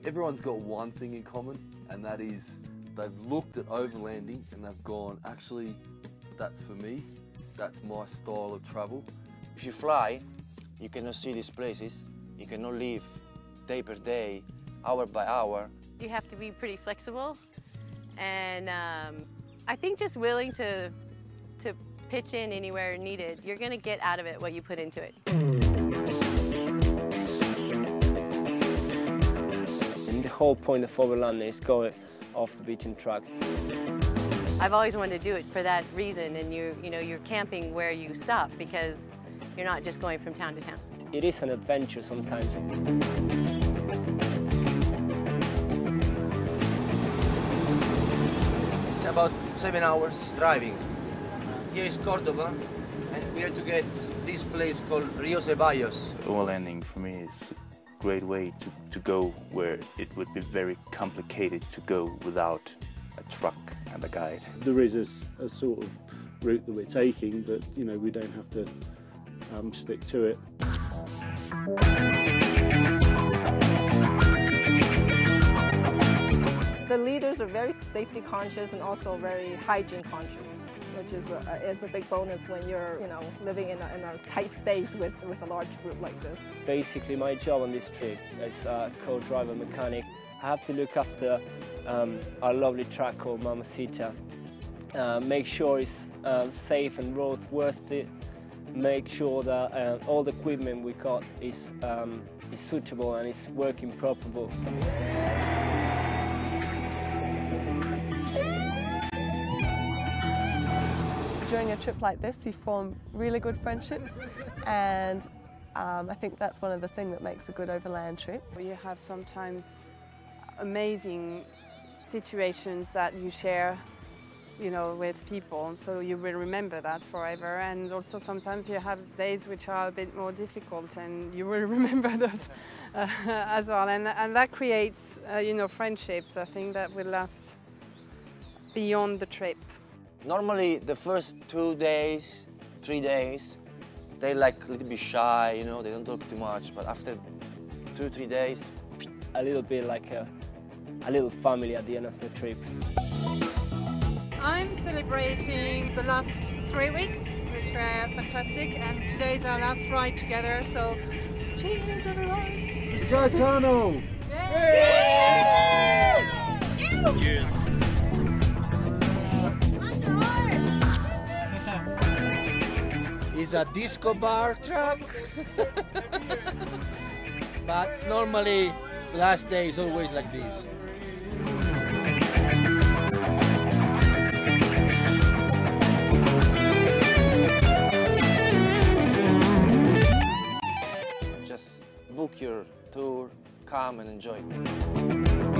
think everyone's got one thing in common, and that is they've looked at overlanding and they've gone, actually, that's for me, that's my style of travel. If you fly, you cannot see these places, you cannot live day per day, hour by hour. You have to be pretty flexible, and um, I think just willing to to pitch in anywhere needed. You're going to get out of it what you put into it. Whole point of overlanding is going off the beaten track. I've always wanted to do it for that reason, and you you know you're camping where you stop because you're not just going from town to town. It is an adventure sometimes. It's about seven hours driving. Here is Cordoba, and we are to get this place called Rio Ceballos. Overlanding for me is a great way to, to go where it would be very complicated to go without a truck and a guide. There is a sort of route that we're taking, but you know we don't have to um, stick to it. The leaders are very safety conscious and also very hygiene conscious, which is a, is a big bonus when you're, you know, living in a, in a tight space with, with a large group like this. Basically, my job on this trip as a co-driver mechanic, I have to look after um, our lovely track called Mamacita. Uh, make sure it's um, safe and roadworthy. Make sure that uh, all the equipment we got is, um, is suitable and is working properly. During a trip like this, you form really good friendships, and um, I think that's one of the things that makes a good overland trip. You have sometimes amazing situations that you share, you know, with people, so you will remember that forever. And also sometimes you have days which are a bit more difficult, and you will remember those uh, as well. And, and that creates, uh, you know, friendships. I think that will last beyond the trip. Normally, the first two days, three days, they're like a little bit shy, you know, they don't talk too much. But after two, three days, A little bit like a, a little family at the end of the trip. I'm celebrating the last three weeks, which were fantastic, and today is our last ride together, so cheers everyone! It's Gaetano! Cheers. It's a disco bar truck. but normally, the last day is always like this. just book your tour, come and enjoy.